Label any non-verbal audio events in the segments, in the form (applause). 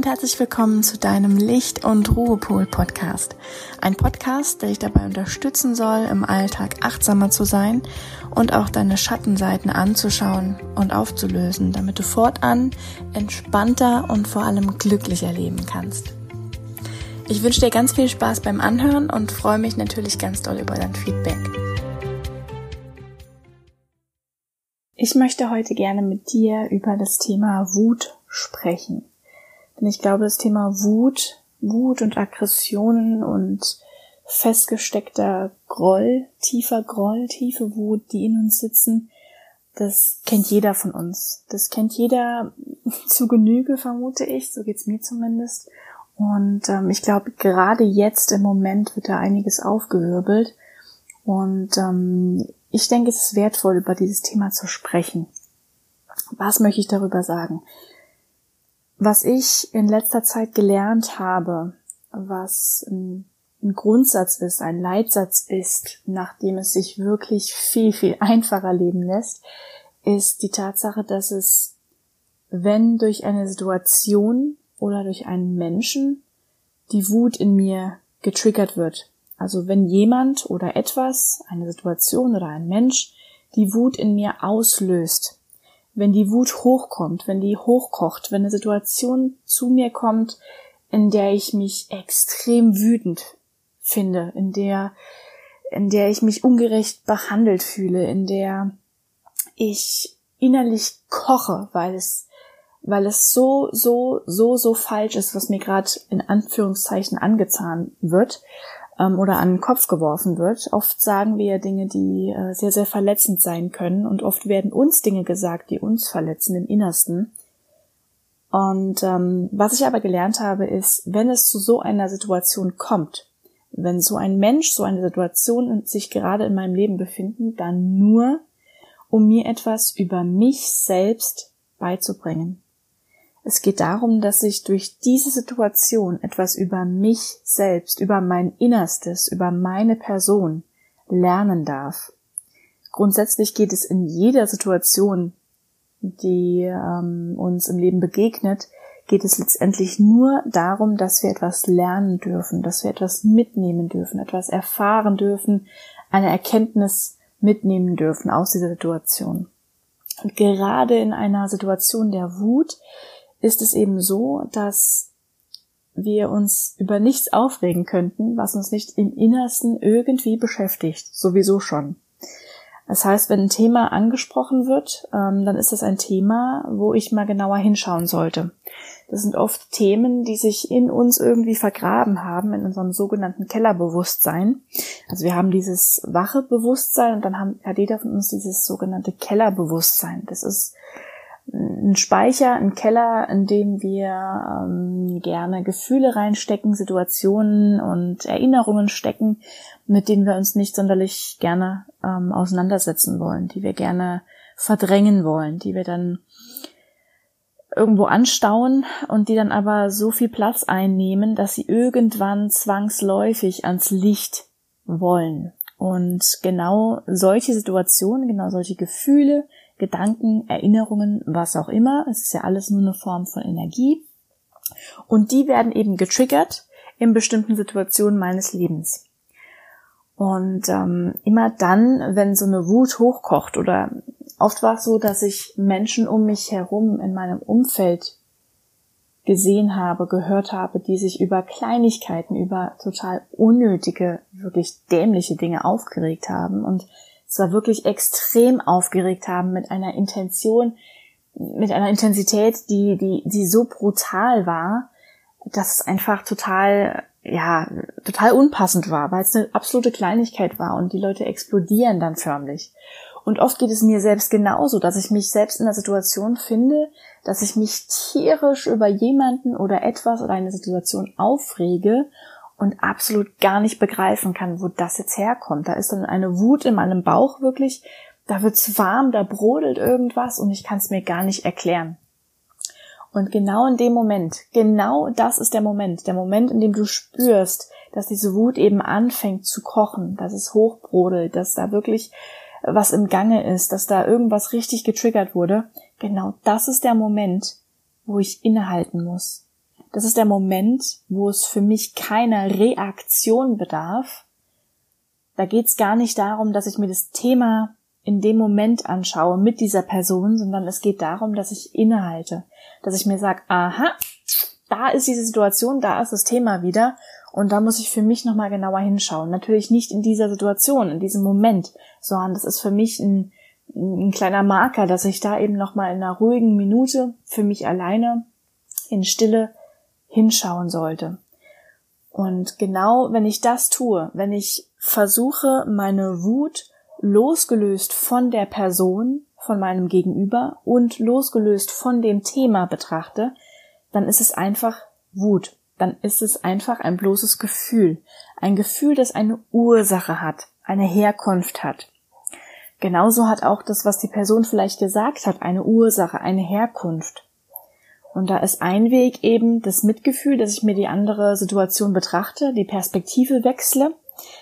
und herzlich willkommen zu deinem Licht- und Ruhepol-Podcast. Ein Podcast, der dich dabei unterstützen soll, im Alltag achtsamer zu sein und auch deine Schattenseiten anzuschauen und aufzulösen, damit du fortan entspannter und vor allem glücklicher leben kannst. Ich wünsche dir ganz viel Spaß beim Anhören und freue mich natürlich ganz doll über dein Feedback. Ich möchte heute gerne mit dir über das Thema Wut sprechen. Denn ich glaube, das Thema Wut, Wut und Aggressionen und festgesteckter Groll, tiefer Groll, tiefe Wut, die in uns sitzen, das kennt jeder von uns. Das kennt jeder (laughs) zu Genüge, vermute ich. So geht's mir zumindest. Und ähm, ich glaube, gerade jetzt im Moment wird da einiges aufgewirbelt. Und ähm, ich denke, es ist wertvoll, über dieses Thema zu sprechen. Was möchte ich darüber sagen? Was ich in letzter Zeit gelernt habe, was ein, ein Grundsatz ist, ein Leitsatz ist, nachdem es sich wirklich viel, viel einfacher leben lässt, ist die Tatsache, dass es, wenn durch eine Situation oder durch einen Menschen die Wut in mir getriggert wird. Also wenn jemand oder etwas, eine Situation oder ein Mensch die Wut in mir auslöst, wenn die Wut hochkommt, wenn die hochkocht, wenn eine Situation zu mir kommt, in der ich mich extrem wütend finde, in der, in der ich mich ungerecht behandelt fühle, in der ich innerlich koche, weil es, weil es so, so, so, so falsch ist, was mir gerade in Anführungszeichen angezahnt wird, ähm, oder an den Kopf geworfen wird. Oft sagen wir Dinge, die äh, sehr, sehr verletzend sein können und oft werden uns Dinge gesagt, die uns verletzen im Innersten. Und ähm, was ich aber gelernt habe, ist, wenn es zu so einer Situation kommt, wenn so ein Mensch, so eine Situation sich gerade in meinem Leben befinden, dann nur, um mir etwas über mich selbst beizubringen. Es geht darum, dass ich durch diese Situation etwas über mich selbst, über mein Innerstes, über meine Person lernen darf. Grundsätzlich geht es in jeder Situation, die ähm, uns im Leben begegnet, geht es letztendlich nur darum, dass wir etwas lernen dürfen, dass wir etwas mitnehmen dürfen, etwas erfahren dürfen, eine Erkenntnis mitnehmen dürfen aus dieser Situation. Und gerade in einer Situation der Wut ist es eben so, dass wir uns über nichts aufregen könnten, was uns nicht im Innersten irgendwie beschäftigt, sowieso schon. Das heißt, wenn ein Thema angesprochen wird, ähm, dann ist das ein Thema, wo ich mal genauer hinschauen sollte. Das sind oft Themen, die sich in uns irgendwie vergraben haben, in unserem sogenannten Kellerbewusstsein. Also wir haben dieses wache Bewusstsein und dann haben, hat jeder von uns dieses sogenannte Kellerbewusstsein. Das ist ein Speicher, ein Keller, in dem wir ähm, gerne Gefühle reinstecken, Situationen und Erinnerungen stecken, mit denen wir uns nicht sonderlich gerne ähm, auseinandersetzen wollen, die wir gerne verdrängen wollen, die wir dann irgendwo anstauen und die dann aber so viel Platz einnehmen, dass sie irgendwann zwangsläufig ans Licht wollen. Und genau solche Situationen, genau solche Gefühle, Gedanken, Erinnerungen, was auch immer. Es ist ja alles nur eine Form von Energie. Und die werden eben getriggert in bestimmten Situationen meines Lebens. Und ähm, immer dann, wenn so eine Wut hochkocht oder oft war es so, dass ich Menschen um mich herum in meinem Umfeld gesehen habe, gehört habe, die sich über Kleinigkeiten, über total unnötige, wirklich dämliche Dinge aufgeregt haben und zwar wirklich extrem aufgeregt haben mit einer Intention, mit einer Intensität, die, die, die so brutal war, dass es einfach total, ja, total unpassend war, weil es eine absolute Kleinigkeit war und die Leute explodieren dann förmlich. Und oft geht es mir selbst genauso, dass ich mich selbst in der Situation finde, dass ich mich tierisch über jemanden oder etwas oder eine Situation aufrege und absolut gar nicht begreifen kann, wo das jetzt herkommt. Da ist dann eine Wut in meinem Bauch wirklich, da wird's warm, da brodelt irgendwas und ich kann es mir gar nicht erklären. Und genau in dem Moment, genau das ist der Moment, der Moment, in dem du spürst, dass diese Wut eben anfängt zu kochen, dass es hochbrodelt, dass da wirklich was im Gange ist, dass da irgendwas richtig getriggert wurde. Genau das ist der Moment, wo ich innehalten muss Das ist der Moment, wo es für mich keiner Reaktion bedarf. Da geht es gar nicht darum, dass ich mir das Thema in dem Moment anschaue mit dieser Person, sondern es geht darum, dass ich innehalte, dass ich mir sage, aha, da ist diese Situation, da ist das Thema wieder und da muss ich für mich nochmal genauer hinschauen. Natürlich nicht in dieser Situation, in diesem Moment, sondern das ist für mich ein, ein kleiner Marker, dass ich da eben nochmal in einer ruhigen Minute für mich alleine in Stille hinschauen sollte. Und genau wenn ich das tue, wenn ich versuche, meine Wut losgelöst von der Person, von meinem Gegenüber und losgelöst von dem Thema betrachte, dann ist es einfach Wut. Dann ist es einfach ein bloßes Gefühl. Ein Gefühl, das eine Ursache hat, eine Herkunft hat. Genauso hat auch das, was die Person vielleicht gesagt hat, eine Ursache, eine Herkunft. Und da ist ein Weg eben das Mitgefühl, dass ich mir die andere Situation betrachte, die Perspektive wechsle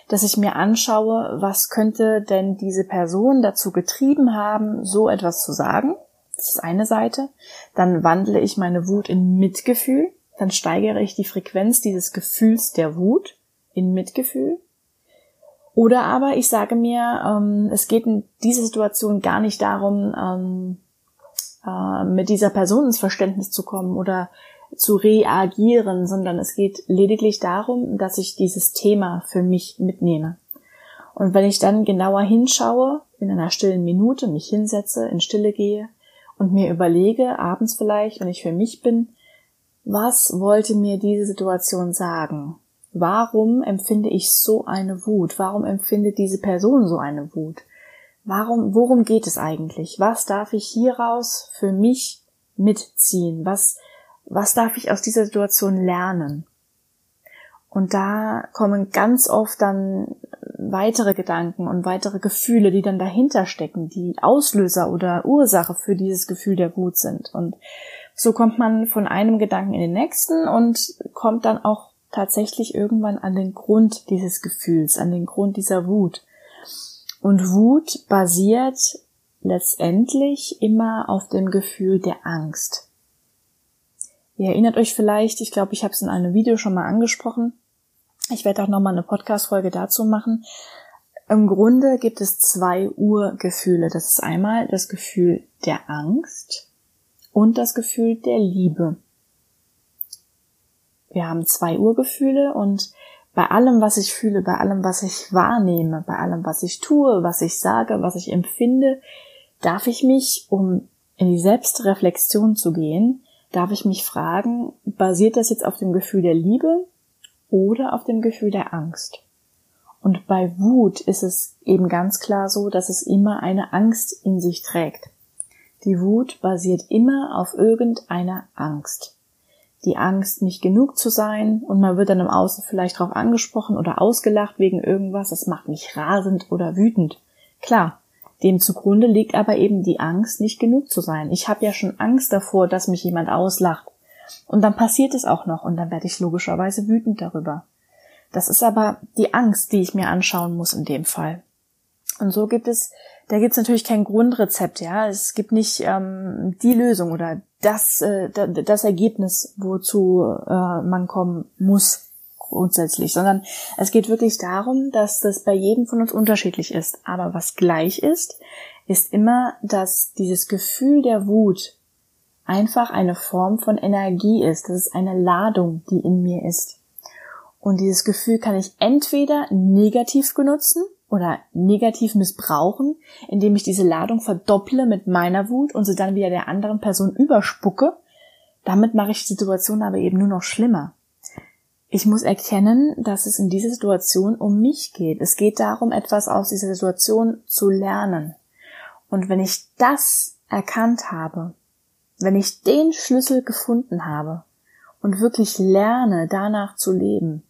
dass ich mir anschaue, was könnte denn diese Person dazu getrieben haben, so etwas zu sagen. Das ist eine Seite. Dann wandle ich meine Wut in Mitgefühl. Dann steigere ich die Frequenz dieses Gefühls der Wut in Mitgefühl. Oder aber ich sage mir, ähm, es geht in dieser Situation gar nicht darum, ähm, äh, mit dieser Person ins Verständnis zu kommen oder zu reagieren, sondern es geht lediglich darum, dass ich dieses Thema für mich mitnehme. Und wenn ich dann genauer hinschaue, in einer stillen Minute mich hinsetze, in Stille gehe und mir überlege, abends vielleicht, wenn ich für mich bin, was wollte mir diese Situation sagen? Warum empfinde ich so eine Wut? Warum empfindet diese Person so eine Wut? Warum, worum geht es eigentlich? Was darf ich hieraus für mich mitziehen? Was was darf ich aus dieser Situation lernen? Und da kommen ganz oft dann weitere Gedanken und weitere Gefühle, die dann dahinter stecken, die Auslöser oder Ursache für dieses Gefühl der Wut sind. Und so kommt man von einem Gedanken in den nächsten und kommt dann auch tatsächlich irgendwann an den Grund dieses Gefühls, an den Grund dieser Wut. Und Wut basiert letztendlich immer auf dem Gefühl der Angst. Ihr erinnert euch vielleicht, ich glaube, ich habe es in einem Video schon mal angesprochen. Ich werde auch nochmal eine Podcast-Folge dazu machen. Im Grunde gibt es zwei Urgefühle. Das ist einmal das Gefühl der Angst und das Gefühl der Liebe. Wir haben zwei Urgefühle und bei allem, was ich fühle, bei allem, was ich wahrnehme, bei allem, was ich tue, was ich sage, was ich empfinde, darf ich mich, um in die Selbstreflexion zu gehen, darf ich mich fragen, basiert das jetzt auf dem Gefühl der Liebe oder auf dem Gefühl der Angst? Und bei Wut ist es eben ganz klar so, dass es immer eine Angst in sich trägt. Die Wut basiert immer auf irgendeiner Angst. Die Angst, nicht genug zu sein und man wird dann im Außen vielleicht darauf angesprochen oder ausgelacht wegen irgendwas, das macht mich rasend oder wütend. Klar, dem zugrunde liegt aber eben die Angst, nicht genug zu sein. Ich habe ja schon Angst davor, dass mich jemand auslacht. Und dann passiert es auch noch und dann werde ich logischerweise wütend darüber. Das ist aber die Angst, die ich mir anschauen muss in dem Fall. Und so gibt es, da gibt es natürlich kein Grundrezept, ja. Es gibt nicht ähm, die Lösung oder das, äh, das Ergebnis, wozu äh, man kommen muss grundsätzlich, sondern es geht wirklich darum, dass das bei jedem von uns unterschiedlich ist. Aber was gleich ist, ist immer, dass dieses Gefühl der Wut einfach eine Form von Energie ist. Das ist eine Ladung, die in mir ist. Und dieses Gefühl kann ich entweder negativ benutzen oder negativ missbrauchen, indem ich diese Ladung verdopple mit meiner Wut und sie dann wieder der anderen Person überspucke. Damit mache ich die Situation aber eben nur noch schlimmer. Ich muss erkennen, dass es in dieser Situation um mich geht. Es geht darum, etwas aus dieser Situation zu lernen. Und wenn ich das erkannt habe, wenn ich den Schlüssel gefunden habe und wirklich lerne, danach zu leben,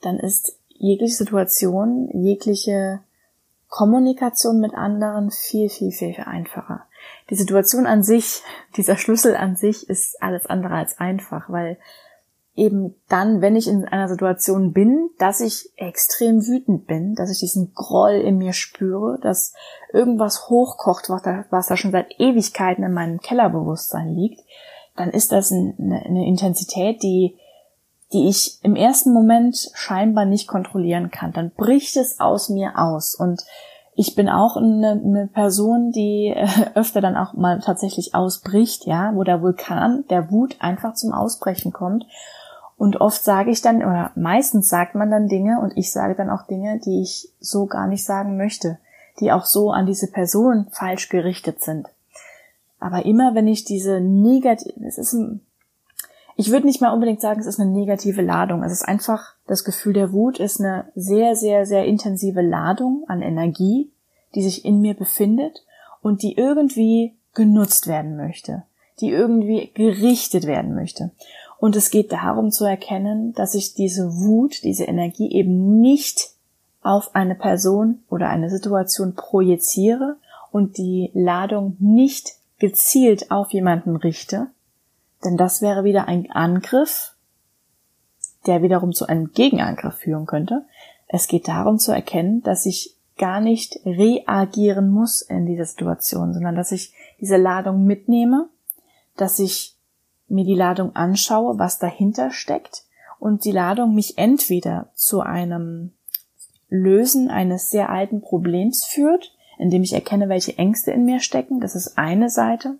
dann ist jegliche Situation, jegliche Kommunikation mit anderen viel, viel, viel, viel einfacher. Die Situation an sich, (laughs) dieser Schlüssel an sich ist alles andere als einfach, weil eben dann, wenn ich in einer Situation bin, dass ich extrem wütend bin, dass ich diesen Groll in mir spüre, dass irgendwas hochkocht, was da, was da schon seit Ewigkeiten in meinem Kellerbewusstsein liegt, dann ist das eine, eine Intensität, die, die ich im ersten Moment scheinbar nicht kontrollieren kann. Dann bricht es aus mir aus. Und ich bin auch eine, eine Person, die äh, öfter dann auch mal tatsächlich ausbricht, ja, wo der Vulkan der Wut einfach zum Ausbrechen kommt. Und oft sage ich dann, oder meistens sagt man dann Dinge und ich sage dann auch Dinge, die ich so gar nicht sagen möchte, die auch so an diese Person falsch gerichtet sind. Aber immer wenn ich diese negative, es ist ein, ich würde nicht mal unbedingt sagen, es ist eine negative Ladung. Es ist einfach, das Gefühl der Wut ist eine sehr, sehr, sehr intensive Ladung an Energie, die sich in mir befindet und die irgendwie genutzt werden möchte, die irgendwie gerichtet werden möchte. Und es geht darum zu erkennen, dass ich diese Wut, diese Energie eben nicht auf eine Person oder eine Situation projiziere und die Ladung nicht gezielt auf jemanden richte, denn das wäre wieder ein Angriff, der wiederum zu einem Gegenangriff führen könnte. Es geht darum zu erkennen, dass ich gar nicht reagieren muss in dieser Situation, sondern dass ich diese Ladung mitnehme, dass ich mir die Ladung anschaue, was dahinter steckt und die Ladung mich entweder zu einem Lösen eines sehr alten Problems führt, indem ich erkenne, welche Ängste in mir stecken, das ist eine Seite,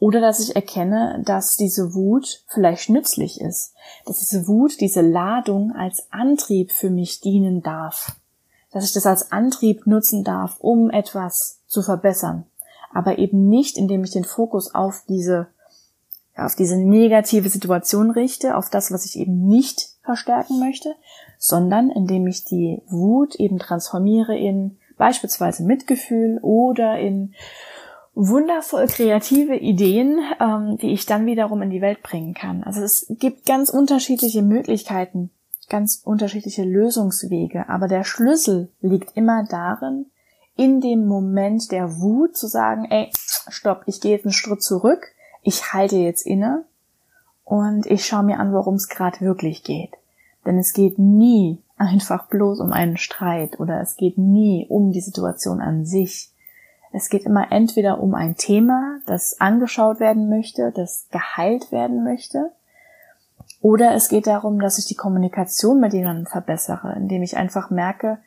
oder dass ich erkenne, dass diese Wut vielleicht nützlich ist, dass diese Wut, diese Ladung als Antrieb für mich dienen darf, dass ich das als Antrieb nutzen darf, um etwas zu verbessern, aber eben nicht, indem ich den Fokus auf diese auf diese negative Situation richte, auf das, was ich eben nicht verstärken möchte, sondern indem ich die Wut eben transformiere in beispielsweise Mitgefühl oder in wundervoll kreative Ideen, ähm, die ich dann wiederum in die Welt bringen kann. Also es gibt ganz unterschiedliche Möglichkeiten, ganz unterschiedliche Lösungswege, aber der Schlüssel liegt immer darin, in dem Moment der Wut zu sagen, ey, stopp, ich gehe jetzt einen Schritt zurück, ich halte jetzt inne und ich schaue mir an, worum es gerade wirklich geht. Denn es geht nie (laughs) einfach bloß um einen Streit oder es geht nie um die Situation an sich. Es geht immer entweder um ein Thema, das angeschaut werden möchte, das geheilt werden möchte, oder es geht darum, dass ich die Kommunikation mit jemandem verbessere, indem ich einfach merke,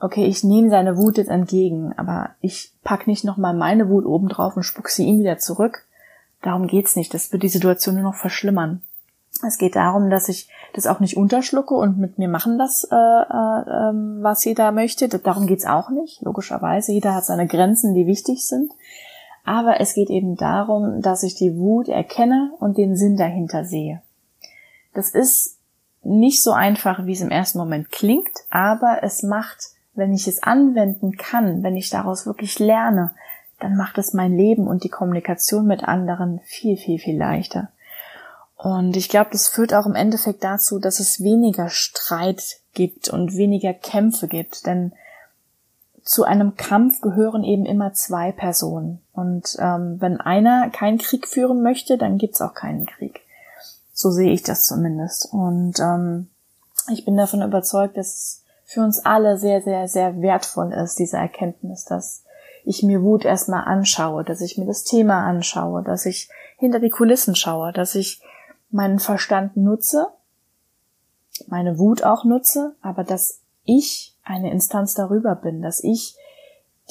okay, ich nehme seine Wut jetzt entgegen, aber ich pack nicht nochmal meine Wut oben drauf und spuck sie ihm wieder zurück, Darum geht's nicht. Das wird die Situation nur noch verschlimmern. Es geht darum, dass ich das auch nicht unterschlucke und mit mir machen das, äh, äh, ähm, was jeder möchte. Darum geht's auch nicht. Logischerweise, jeder hat seine Grenzen, die wichtig sind. Aber es geht eben darum, dass ich die Wut erkenne und den Sinn dahinter sehe. Das ist nicht so einfach, wie es im ersten Moment klingt, aber es macht, wenn ich es anwenden kann, wenn ich daraus wirklich lerne, dann macht es mein Leben und die Kommunikation mit anderen viel, viel, viel leichter. Und ich glaube, das führt auch im Endeffekt dazu, dass es weniger Streit gibt und weniger Kämpfe gibt, denn zu einem Kampf gehören eben immer zwei Personen. Und ähm, wenn einer keinen Krieg führen möchte, dann gibt's auch keinen Krieg. So sehe ich das zumindest. Und ähm, ich bin davon überzeugt, dass es für uns alle sehr, sehr, sehr wertvoll ist, diese Erkenntnis, dass ich mir Wut erstmal anschaue, dass ich mir das Thema anschaue, dass ich hinter die Kulissen schaue, dass ich meinen Verstand nutze, meine Wut auch nutze, aber dass ich eine Instanz darüber bin, dass ich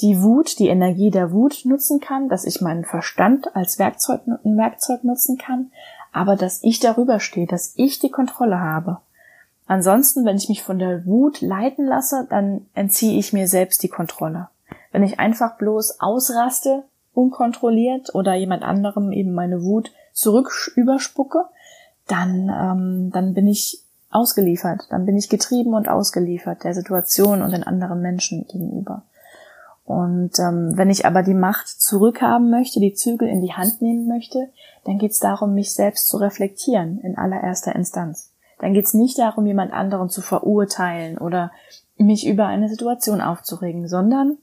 die Wut, die Energie der Wut nutzen kann, dass ich meinen Verstand als Werkzeug, Werkzeug nutzen kann, aber dass ich darüber stehe, dass ich die Kontrolle habe. Ansonsten, wenn ich mich von der Wut leiten lasse, dann entziehe ich mir selbst die Kontrolle. Wenn ich einfach bloß ausraste, unkontrolliert oder jemand anderem eben meine Wut zurück überspucke, dann, ähm, dann bin ich ausgeliefert, dann bin ich getrieben und ausgeliefert der Situation und den anderen Menschen gegenüber. Und ähm, wenn ich aber die Macht zurückhaben möchte, die Zügel in die Hand nehmen möchte, dann geht es darum, mich selbst zu reflektieren in allererster Instanz. Dann geht es nicht darum, jemand anderen zu verurteilen oder mich über eine Situation aufzuregen, sondern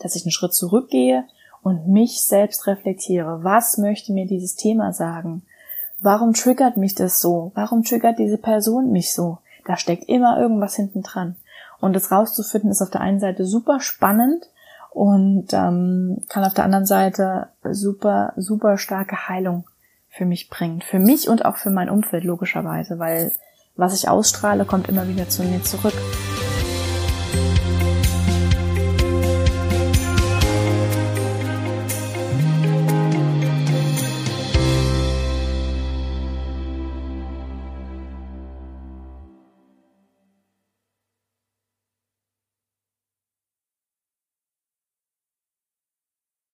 dass ich einen Schritt zurückgehe und mich selbst reflektiere. Was möchte mir dieses Thema sagen? Warum triggert mich das so? Warum triggert diese Person mich so? Da steckt immer irgendwas hinten dran. Und das rauszufinden ist auf der einen Seite super spannend und ähm, kann auf der anderen Seite super, super starke Heilung für mich bringt. Für mich und auch für mein Umfeld logischerweise, weil was ich ausstrahle, kommt immer wieder zu mir zurück.